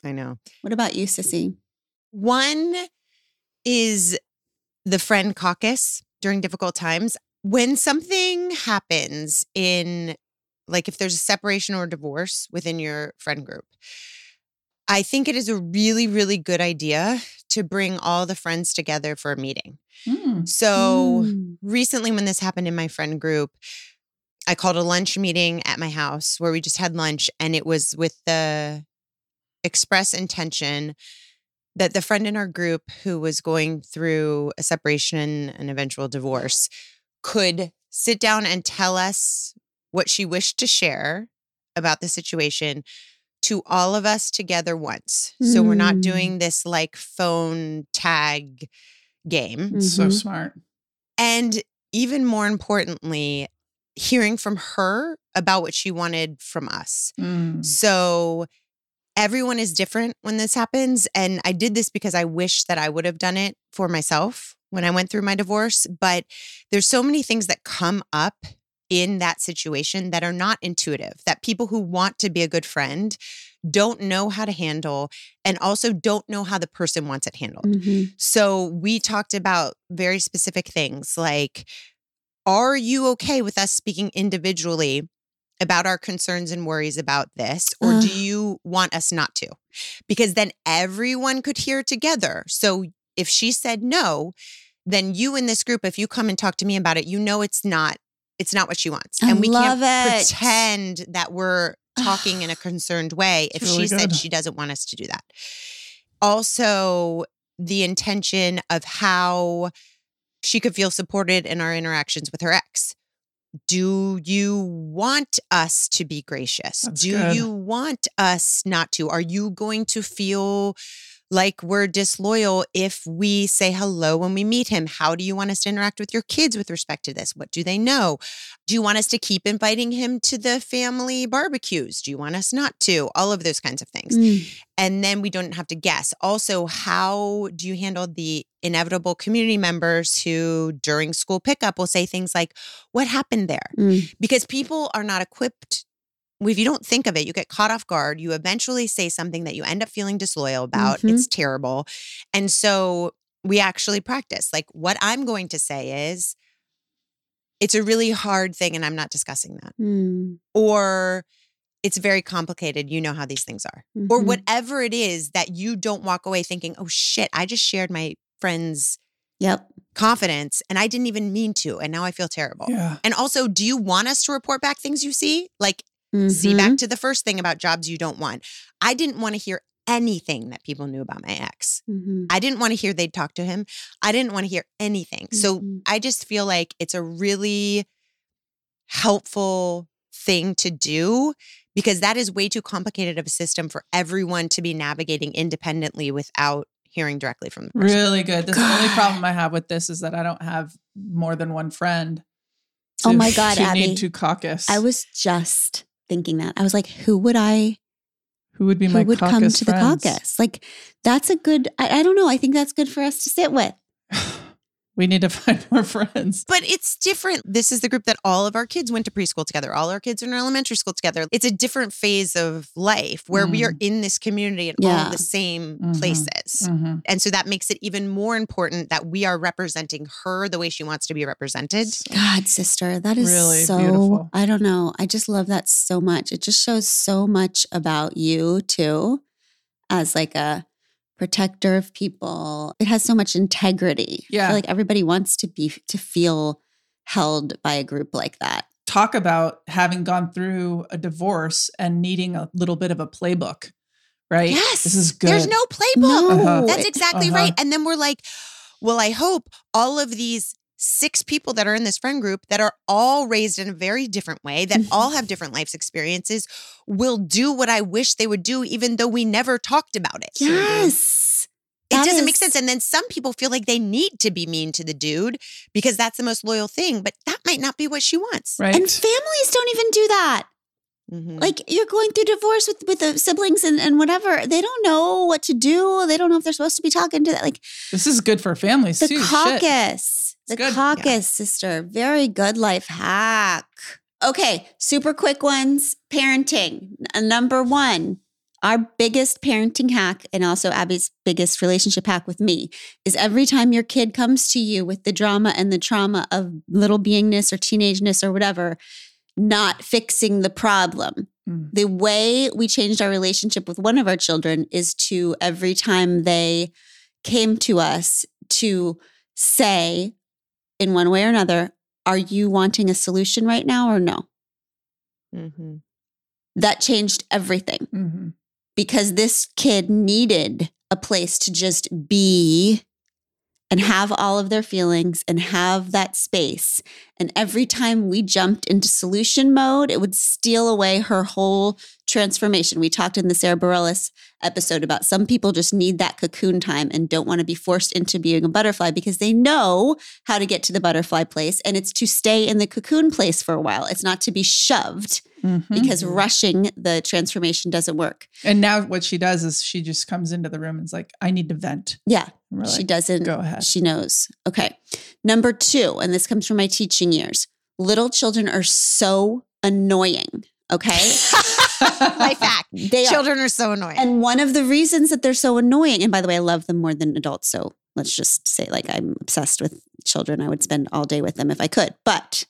I know. What about you, Sissy? One is the friend caucus during difficult times. When something happens in, like, if there's a separation or divorce within your friend group, I think it is a really, really good idea to bring all the friends together for a meeting. Mm. So, Mm. recently, when this happened in my friend group, I called a lunch meeting at my house where we just had lunch, and it was with the express intention that the friend in our group who was going through a separation and eventual divorce could sit down and tell us what she wished to share about the situation to all of us together once. So we're not Mm. doing this like phone tag game. So Mhm. smart. And even more importantly, hearing from her about what she wanted from us. Mm. So everyone is different when this happens. And I did this because I wish that I would have done it for myself when I went through my divorce. But there's so many things that come up in that situation that are not intuitive, that people who want to be a good friend don't know how to handle and also don't know how the person wants it handled. Mhm. So we talked about very specific things like are you okay with us speaking individually about our concerns and worries about this or do you want us not to? Because then everyone could hear together. So if she said no, then you in this group if you come and talk to me about it, you know it's not it's not what she wants. I and we can't it. pretend that we're talking in a concerned way if It's she really said she doesn't want us to do that. Also, the intention of how she could feel supported in our interactions with her ex. Do you want us to be gracious? That's Do good. you want us not to? Are you going to feel like we're disloyal if we say hello when we meet him? How do you want us to interact with your kids with respect to this? What do they know? Do you want us to keep inviting him to the family barbecues? Do you want us not to? All of those kinds of things Mm. and then we don't have to guess. Also, how do you handle the inevitable community members who during school pickup will say things like, What happened there? Mm. Because people are not equipped. If you don't think of it, you get caught off guard. You eventually say something that you end up feeling disloyal about. Mhm. It's terrible. And so we actually practice. Like, what I'm going to say is, it's a really hard thing, and I'm not discussing that. Mm. Or it's very complicated. You know how these things are or Mhm. whatever it is that you don't walk away thinking, oh shit, I just shared my friend's Yep. confidence and I didn't even mean to. And now I feel terrible. Yeah. And also, do you want us to report back things you see? Like, See Mhm. back to the first thing about jobs you don't want. I didn't want to hear anything that people knew about my ex. Mhm. I didn't want to hear they'd talk to him. I didn't want to hear anything. So Mhm. I just feel like it's a really helpful thing to do because that is way too complicated of a system for everyone to be navigating independently without hearing directly from the person. Really good. The only problem I have with this is that I don't have more than one friend. Oh my God, to Abby. need to caucus. I was just thinking that. I was like, who would I Who would be my who my would come to friends? the caucus? Like that's a good I, I don't know. I think that's good for us to sit with. We need to find more friends. But it's different. This is the group that all of our kids went to preschool together. All our kids are in elementary school together. It's a different phase of life where we are in this community in all Yeah. of the same Mhm. places. Mhm. And so that makes it even more important that we are representing her the way she wants to be represented. God, sister, that is Really so beautiful. I don't know. I just love that so much. It just shows so much about you too as like a protector of people. It has so much integrity. I Yeah. feel like everybody wants to be to feel held by a group like that. Talk about having gone through a divorce and needing a little bit of a playbook, right? Yes. This is good. There's no playbook. No, Uh-huh. That's exactly Uh-huh. right. And then we're like, well, I hope all of these six people that are in this friend group that are all raised in a very different way, that Mhm. all have different life experiences, will do what I wish they would do, even though we never talked about it. Yes. It That doesn't make sense. And then some people feel like they need to be mean to the dude because that's the most loyal thing, but that might not be what she wants. right. And families don't even do that. Mhm. Like you're going through divorce with with the siblings and, and whatever. They don't know what to do. They don't know if they're supposed to be talking to that. Like this is good for families the too. Shit. Caucus. The It's good. caucus, sister. Very good life hack. Okay, super quick ones. Parenting. Number one, our biggest parenting hack, and also Abby's biggest relationship hack with me, is every time your kid comes to you with the drama and the trauma of little beingness or teenageness or whatever, not fixing the problem. Mm. The way we changed our relationship with one of our children is to every time they came to us to say, in one way or another, are you wanting a solution right now or no? Mhm. That changed everything Mhm. because this kid needed a place to just be and have all of their feelings and have that space. And every time we jumped into solution mode, it would steal away her whole transformation. We talked in the Sara Bareilles episode about some people just need that cocoon time and don't want to be forced into being a butterfly because they know how to get to the butterfly place and it's to stay in the cocoon place for a while. It's not to be shoved Mhm. because rushing the transformation doesn't work. and now what she does is she just comes into the room and is like, I need to vent. Yeah, we're she doesn't. Go ahead. She knows. Okay. Number two, and this comes from my teaching years little children are so annoying. Okay. Life fact. They are. Children are so annoying. And one of the reasons that they're so annoying, and by the way, I love them more than adults. So let's just say, like, I'm obsessed with children. I would spend all day with them if I could. But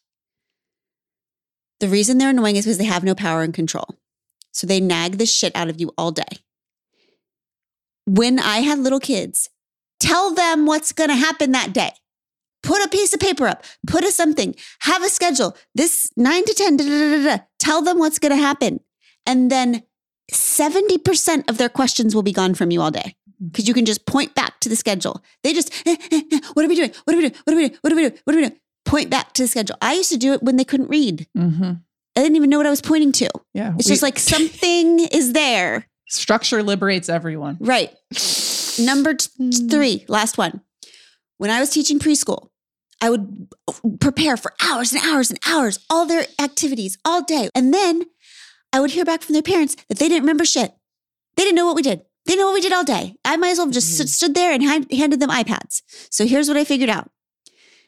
the reason they're annoying is because they have no power and control. So they nag the shit out of you all day. When I had little kids, tell them what's going to happen that day. Put a piece of paper up, put a something, have a schedule. This nine to 10, da, da, da, tell them what's going to happen. And then 70% of their questions will be gone from you all day mm. because you can just point back to the schedule. They just, eh, eh, eh, what are we doing? What are we doing? What are we doing? What are we doing? What are we doing? Point back to the schedule. I used to do it when they couldn't read. hmm I didn't even know what I was pointing to. Yeah. It's we- just like something is there. structure liberates everyone. Right. Number t- hmm. three, last one. When I was teaching preschool, I would prepare for hours and hours and hours, all their activities all day. And then I would hear back from their parents that they didn't remember shit. They didn't know what we did. They didn't know what we did all day. I might as well have just stood- stood there and hand, handed them iPads. So here's what I figured out.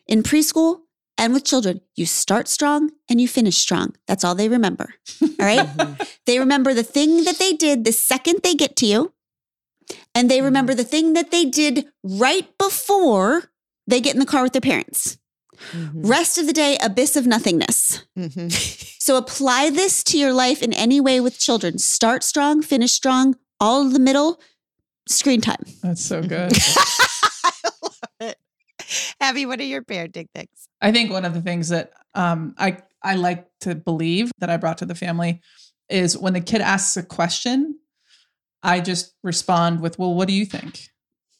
In preschool and with children, you start strong and you finish strong. That's all they remember. All right. Mm-hmm. They remember the thing that they did the second they get to you, and they mm-hmm. remember the thing that they did right before they get in the car with their parents. Mhm. Rest of the day, abyss of nothingness. Mhm. So apply this to your life in any way with children. Start strong, finish strong, all of the middle, screen time. That's so good. I love it. Abby, what are your parenting things? I think one of the things that um, I I like to believe that I brought to the family is when the kid asks a question, I just respond with, "Well, what do you think?"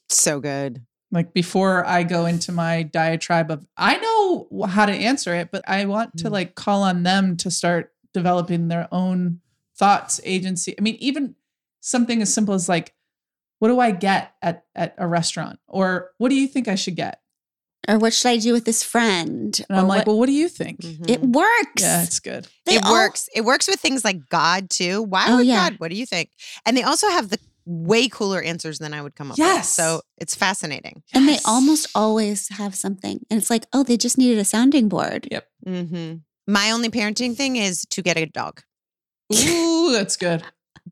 So good. Like before I go into my diatribe of I know how to answer it, but I want to Mm. like call on them to start developing their own thoughts, agency. I mean, even something as simple as like, what do I get at at a restaurant? Or what do you think I should get? Or what should I do with this friend? And I'm Or like, what- well, what do you think? it works. Yeah, it's good. They it all- works. It works with things like God too. Why Oh, would yeah. God? What do you think? And they also have the way cooler answers than I would come up with. Yes. So it's fascinating. And they almost always have something. And it's like, oh, they just needed a sounding board. Yep. Mm-hmm. My only parenting thing is to get a dog Ooh, that's good.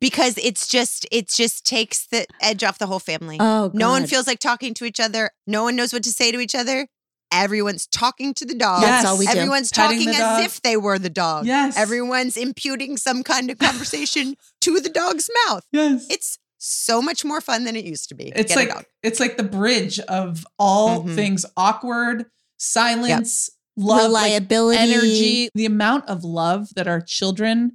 because it's just it just takes the edge off the whole family. Oh, no one feels like talking to each other. No one knows what to say to each other. Everyone's talking to the dog. That's all we do. Everyone's Petting talking as dog. if they were the dog. Yes. Everyone's imputing some kind of conversation to the dog's mouth. Yes. It's so much more fun than it used to be. It's Get like dog. it's like the bridge of all Mhm. things awkward, silence, love, like, reliability, energy, the amount of love that our children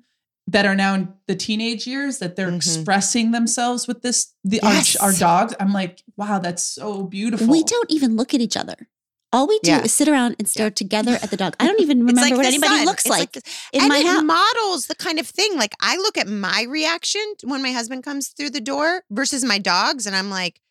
that are now in the teenage years that they're Mhm. expressing themselves with this the our- our, dogs. I'm like, wow, that's so beautiful. We don't even look at each other. All we do Yeah. is sit around and stare together at the dog. I don't even remember like what anybody sun. looks It's like, the- in and my it house. models the kind of thing. Like I look at my reaction when my husband comes through the door versus my dog's, and I'm like,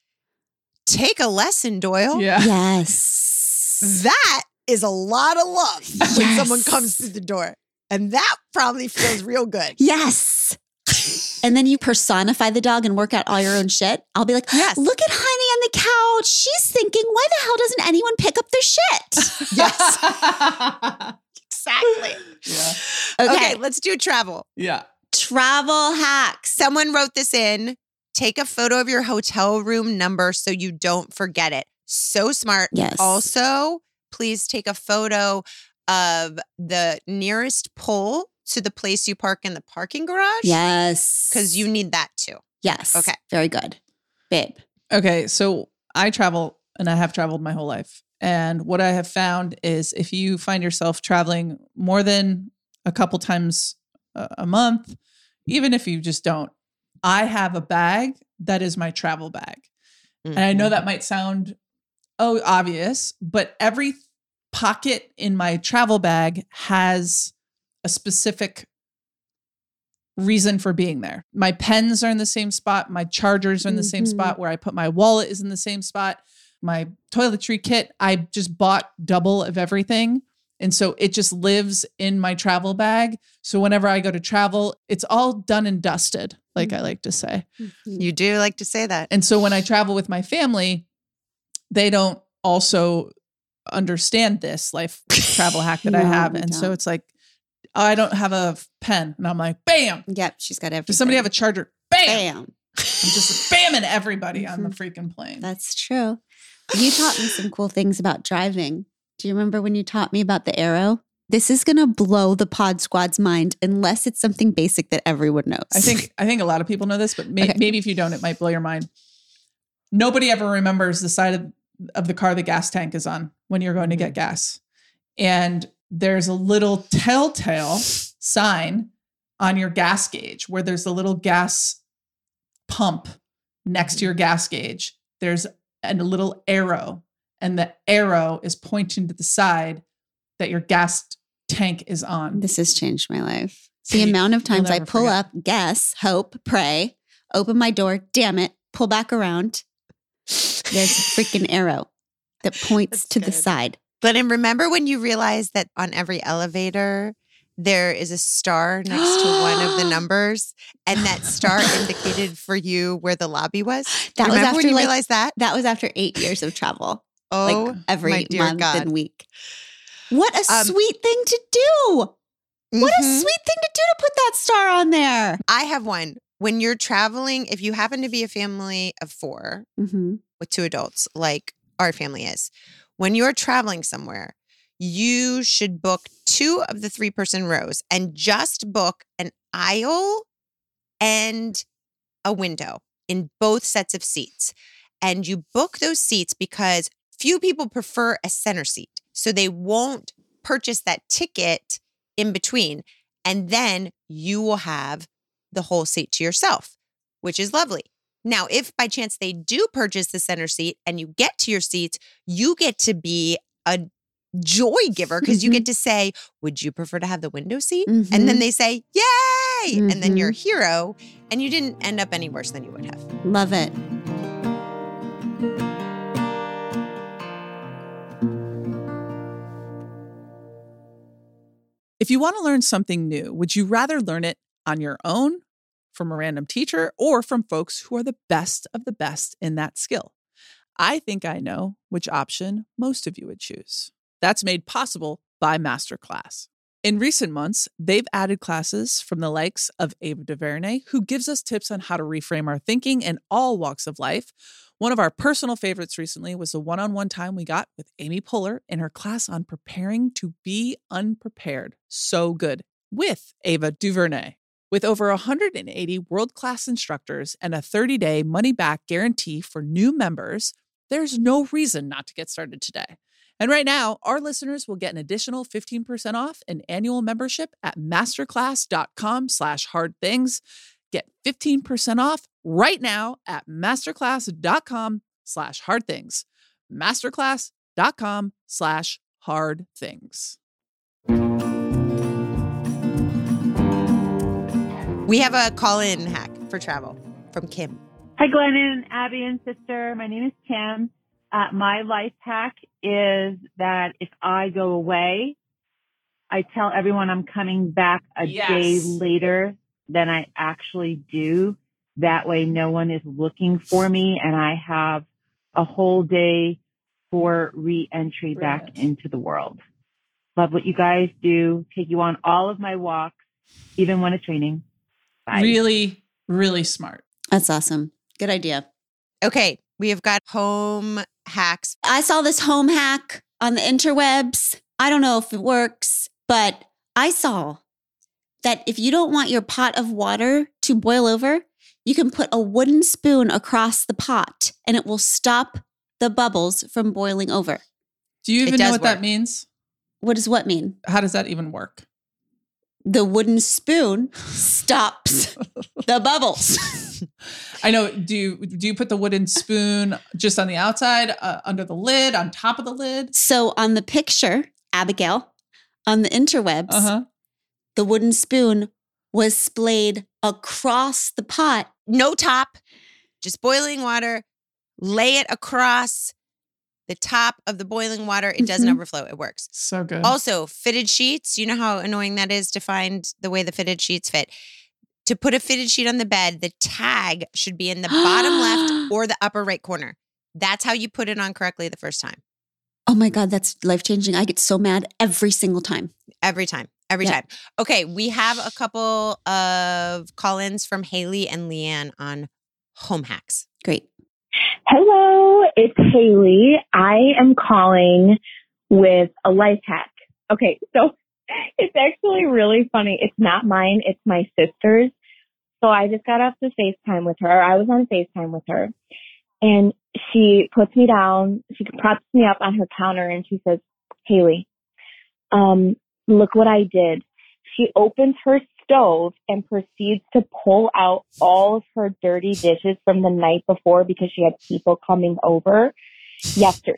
take a lesson, Doyle. Yeah. yes. That is a lot of love when someone comes through the door. And that probably feels real good. Yes. and then you personify the dog and work out all your own shit. I'll be like, Yes. look at Honey on the couch. She's thinking, why the hell doesn't anyone pick up their shit? Yes. Exactly. yeah. Okay. Okay, let's do travel. Yeah. Travel hacks. Someone wrote this in. Take a photo of your hotel room number so you don't forget it. So smart. Yes. Also, please take a photo of the nearest pole to the place you park in the parking garage. Yes. Because you need that too. Yes. Okay. Very good. Babe. Okay, so I travel and I have traveled my whole life. And what I have found is if you find yourself traveling more than a couple times a, month, even if you just don't, I have a bag that is my travel bag. And I Mm-hmm. know that might sound oh obvious, but every pocket in my travel bag has a specific reason for being there. My pens are in the same spot, my chargers are in the same Mhm. spot, where I put my wallet is in the same spot. My toiletry kit, I just bought double of everything. And so it just lives in my travel bag. So whenever I go to travel, it's all done and dusted, like I like to say. You do like to say that. And so when I travel with my family, they don't also understand this life travel hack that I have. And so don't. it's like, oh, I don't have a pen. And I'm like, bam. Yep. She's got everything. Does somebody have a charger? Bam. Bam. I'm just spamming everybody on the mm-hmm. freaking plane. That's true. You taught me some cool things about driving. Do you remember when you taught me about the arrow? This is going to blow the pod squad's mind unless it's something basic that everyone knows. I think I think a lot of people know this, but may, Okay. maybe if you don't, it might blow your mind. Nobody ever remembers the side of, of the car the gas tank is on when you're going to get mm-hmm. gas. And there's a little telltale sign on your gas gauge where there's a little gas pump next to mm-hmm. your gas gauge. There's a little arrow, and the arrow is pointing to the side that your gas tank is on. this has changed my life. The amount of times I pull forget. up, guess, hope, pray, open my door, damn it, pull back around. There's a freaking arrow that points That's to the side. But and remember when you realized that on every elevator there is a star next to one of the numbers, and that star indicated for you where the lobby was. That was after when you like realized that? that was after eight years of travel, Oh, like every month God. and week. What a Um, sweet thing to do! What a Mhm. sweet thing to do to put that star on there. I have one. When you're traveling, if you happen to be a family of four Mm-hmm. with two adults, like our family is, when you're traveling somewhere, you should book two of the three person rows and just book an aisle and a window in both sets of seats. And you book those seats because few people prefer a center seat. So they won't purchase that ticket in between. And then you will have the whole seat to yourself, which is lovely. Now, if by chance they do purchase the center seat and you get to your seats, you get to be a joy giver because you get to say, Would you prefer to have the window seat? And then Mhm. they say, Yay! And then you're a Mhm. hero and you didn't end up any worse than you would have. Love it. If you want to learn something new, would you rather learn it on your own, from a random teacher, or from folks who are the best of the best in that skill? I think I know which option most of you would choose. That's made possible by Masterclass. In recent months, they've added classes from the likes of Ava DuVernay, who gives us tips on how to reframe our thinking in all walks of life. One of our personal favorites recently was the one on one time we got with Amy Poehler in her class on preparing to be unprepared. So good with Ava DuVernay. With over 180 world class instructors and a 30 day money back guarantee for new members, there's no reason not to get started today. And right now, our listeners will get an additional 15% off an annual membership at masterclass.com slash hard things. Get 15% off right now at masterclass.com slash hard things. Masterclass.com slash hard things. We have a call in hack for travel from Kim. Hi, Glennon, Abby, and sister. My name is Kim. Uh, my life hack is that if I go away, I tell everyone I'm coming back a Yes. day later than I actually do. That way, no one is looking for me, and I have a whole day for re-entry back into the world. Love what you guys do. Take you on all of my walks, even when it's raining. Bye. Really, really smart. That's awesome. Good idea. Okay, we have got home hacks. I saw this home hack on the interwebs. I don't know if it works, but I saw that if you don't want your pot of water to boil over, you can put a wooden spoon across the pot and it will stop the bubbles from boiling over. Do you even know does what that means? What does what mean? How does that even work? The wooden spoon stops the bubbles. I know. Do you do you put the wooden spoon just on the outside, uh, under the lid, on top of the lid? So on the picture, Abigail, on the interwebs, Uh huh. the wooden spoon was splayed across the pot No top, just boiling water. Lay it across the top of the boiling water. It doesn't Mhm. overflow. It works. So good. Also, fitted sheets. You know how annoying that is to find the way the fitted sheets fit. To put a fitted sheet on the bed, the tag should be in the bottom left or the upper right corner. That's how you put it on correctly the first time. Oh my God, that's life changing. I get so mad every single time. Every time. Every Yeah. time. Okay, we have a couple of call ins from Haley and Leanne on home hacks. Great. Hello, it's Haley. I am calling with a life hack. Okay, so it's actually really funny. It's not mine, it's my sister's. So I just got off the FaceTime with her. I was on FaceTime with her. And she puts me down, she props me up on her counter and she says, Haley, um, look what I did. She opens her stove and proceeds to pull out all of her dirty dishes from the night before because she had people coming over yesterday.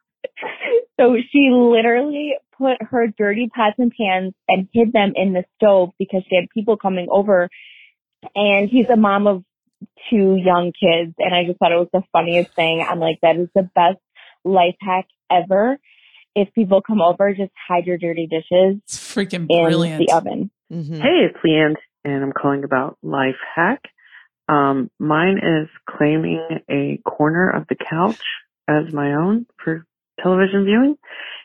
so she literally put her dirty pots and pans and hid them in the stove because she had people coming over. And she's a mom of two young kids. And I just thought it was the funniest thing. I'm like, that is the best life hack ever. If people come over, just hide your dirty dishes it's freaking in brilliant. the oven. Mhm. Hey, it's Leanne, and I'm calling about life hack. Um, mine is claiming a corner of the couch as my own for television viewing.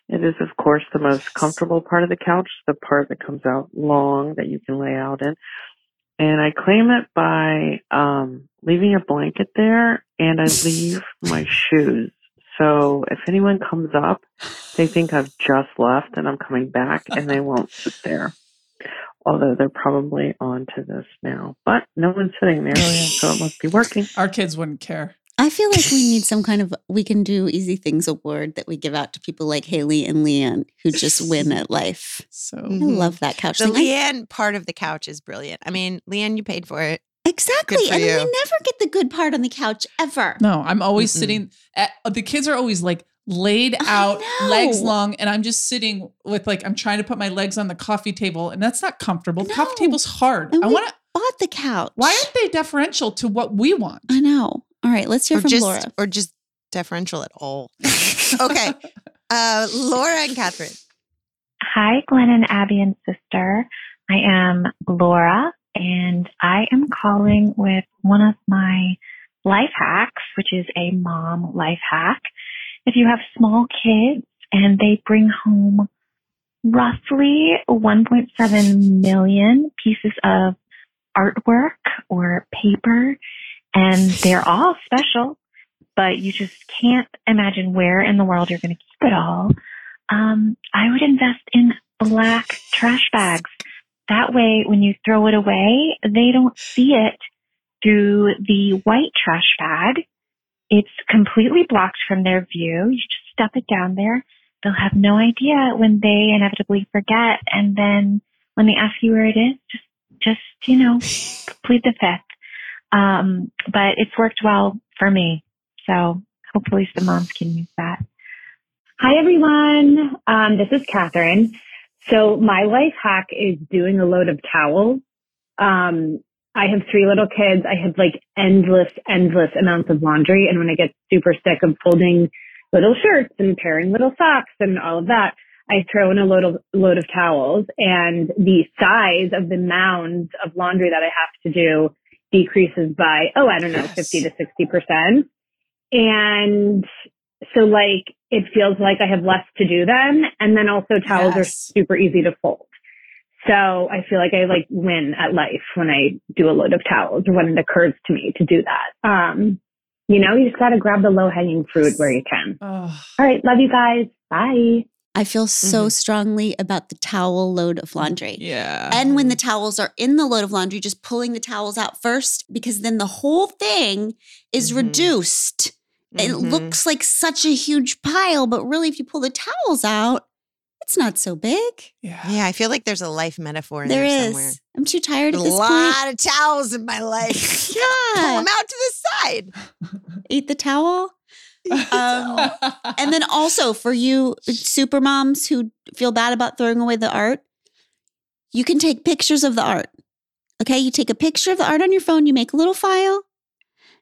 It is, of course, the most comfortable part of the couch, the part that comes out long that you can lay out in. And I claim it by um, leaving a blanket there, and I leave my shoes. So if anyone comes up, they think I've just left and I'm coming back, and they won't sit there although they're probably on to this now. But no one's sitting there, Brilliant. so it must be working. Our kids wouldn't care. I feel like we need some kind of we can do easy things award that we give out to people like Haley and Leanne who just win at life. So I Mhm. love that couch The thing. Leanne part of the couch is brilliant. I mean, Leanne, you paid for it. exactly. Good for And we never get the good part on the couch ever. no, I'm always Mm-mm. sitting. At, the kids are always like laid out, legs long, and I'm just sitting with like I'm trying to put my legs on the coffee table, and that's not comfortable. The coffee table's hard. And I want to. Bought the couch. Why aren't they deferential to what we want? I know. All right, let's hear or from just Laura. or just deferential at all. okay. Uh Laura and Catherine. Hi, Glenn and Abby and sister. I am Laura and I am calling with one of my life hacks, which is a mom life hack. If you have small kids and they bring home roughly 1.7 million pieces of artwork or paper and they're all special, but you just can't imagine where in the world you're going to keep it all um, I would invest in black trash bags. That way, when you throw it away, they don't see it through the white trash bag. It's completely blocked from their view. You just stuff it down there. They'll have no idea when they inevitably forget. And then when they ask you where it is, just, just, you know, plead the fifth. Um, but it's worked well for me. So hopefully some moms can use that. Hi, everyone. Um, this is Catherine. So my life hack is doing a load of towels. Um, I have three little kids. I have like endless, endless amounts of laundry. And when I get super sick of folding little shirts and pairing little socks and all of that, I throw in a load of, load of towels and the size of the mounds of laundry that I have to do decreases by, oh, I don't know, Yes. 50 to 60%. And so like it feels like I have less to do then. And then also towels are super easy to fold. So I feel like I like win at life when I do a load of towels or when it occurs to me to do that. Um, you know, you just got to grab the low hanging fruit where you can. Oh, All right. Love you guys. Bye. I feel so Mhm. strongly about the towel load of laundry. yeah. And when the towels are in the load of laundry, just pulling the towels out first because then the whole thing is Mhm. reduced. It Mhm. looks like such a huge pile, but really, if you pull the towels out, it's not so big. yeah. Yeah, I feel like there's a life metaphor in There there, is. somewhere. I'm too tired A at this lot of towels in my life. point. Pull Yeah. them out to the side. Eat the towel. Um, and then also for you super moms who feel bad about throwing away the art, you can take pictures of the art. Okay, you take a picture of the art on your phone, you make a little file.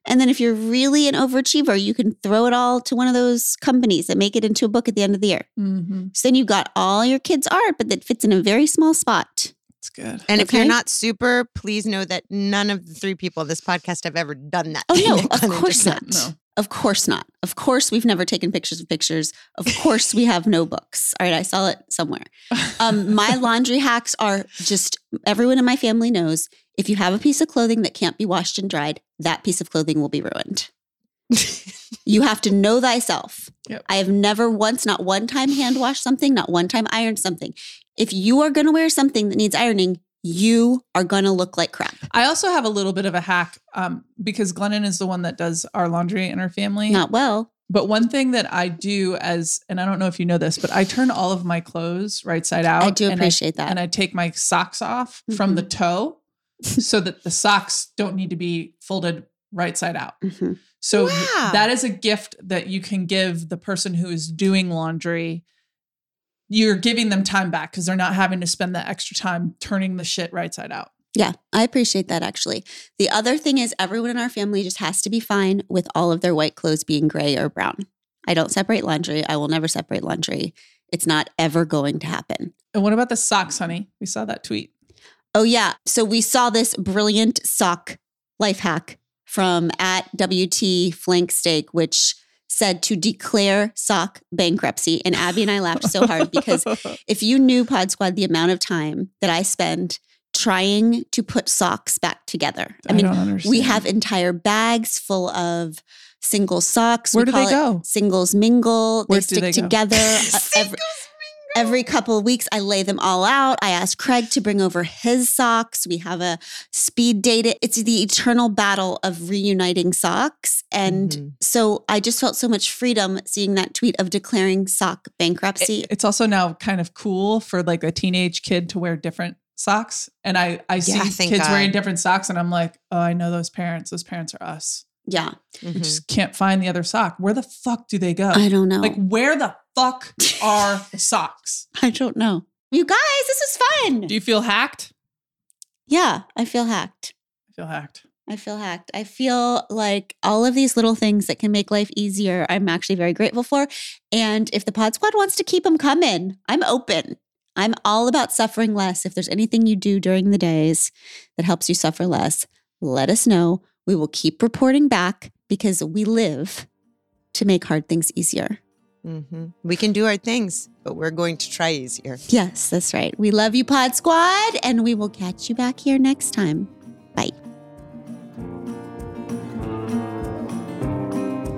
And then if you're really an overachiever, you can throw it all to one of those companies that make it into a book at the end of the year. hmm So then you've got all your kids' art, but that fits in a very small spot. It's good. And if you're not super, please know that none of the three people on this podcast have ever done that. Oh no, of course not. No. Of course not. Of course, we've never taken pictures of pictures. Of course, we have no books. All right, I saw it somewhere. Um, my laundry hacks are just everyone in my family knows if you have a piece of clothing that can't be washed and dried, that piece of clothing will be ruined. you have to know thyself. Yep. I have never once, not one time hand washed something, not one time ironed something. If you are going to wear something that needs ironing, you are going to look like crap. I also have a little bit of a hack um, because Glennon is the one that does our laundry in our family. Not well. But one thing that I do as, and I don't know if you know this, but I turn all of my clothes right side out. I do and appreciate that. And I take my socks off from the toe so that the socks don't need to be folded right side out. Mhm. So Wow. that is a gift that you can give the person who is doing laundry. You're giving them time back because they're not having to spend that extra time turning the shit right side out. Yeah, I appreciate that actually. The other thing is, everyone in our family just has to be fine with all of their white clothes being gray or brown. I don't separate laundry. I will never separate laundry. It's not ever going to happen. And what about the socks, honey? We saw that tweet. Oh, yeah. So we saw this brilliant sock life hack from at WT Flank Steak, which said to declare sock bankruptcy. And Abby and I laughed so hard because if you knew Pod Squad, the amount of time that I spend trying to put socks back together. I mean, we have entire bags full of single socks. Where we do they go? Singles mingle. Where they stick they together. Uh, every- Every couple of weeks, I lay them all out. I ask Craig to bring over his socks. We have a speed date. It's the eternal battle of reuniting socks. And Mhm. so I just felt so much freedom seeing that tweet of declaring sock bankruptcy. It- it's also now kind of cool for like a teenage kid to wear different socks. And I, I see Yeah, kids thank wearing different socks and I'm like, oh, I know those parents. Those parents are us. Yeah, We Mhm. just can't find the other sock. Where the fuck do they go? I don't know. Like, where the fuck are the socks? I don't know. You guys, this is fun. Do you feel hacked? yeah, I feel hacked. I feel hacked. I feel hacked. I feel like all of these little things that can make life easier, I'm actually very grateful for. And if the Pod Squad wants to keep them coming, I'm open. I'm all about suffering less. If there's anything you do during the days that helps you suffer less, let us know. We will keep reporting back because we live to make hard things easier. Mhm. We can do our things, but we're going to try easier. Yes, that's right. We love you, Pod Squad, and we will catch you back here next time. Bye.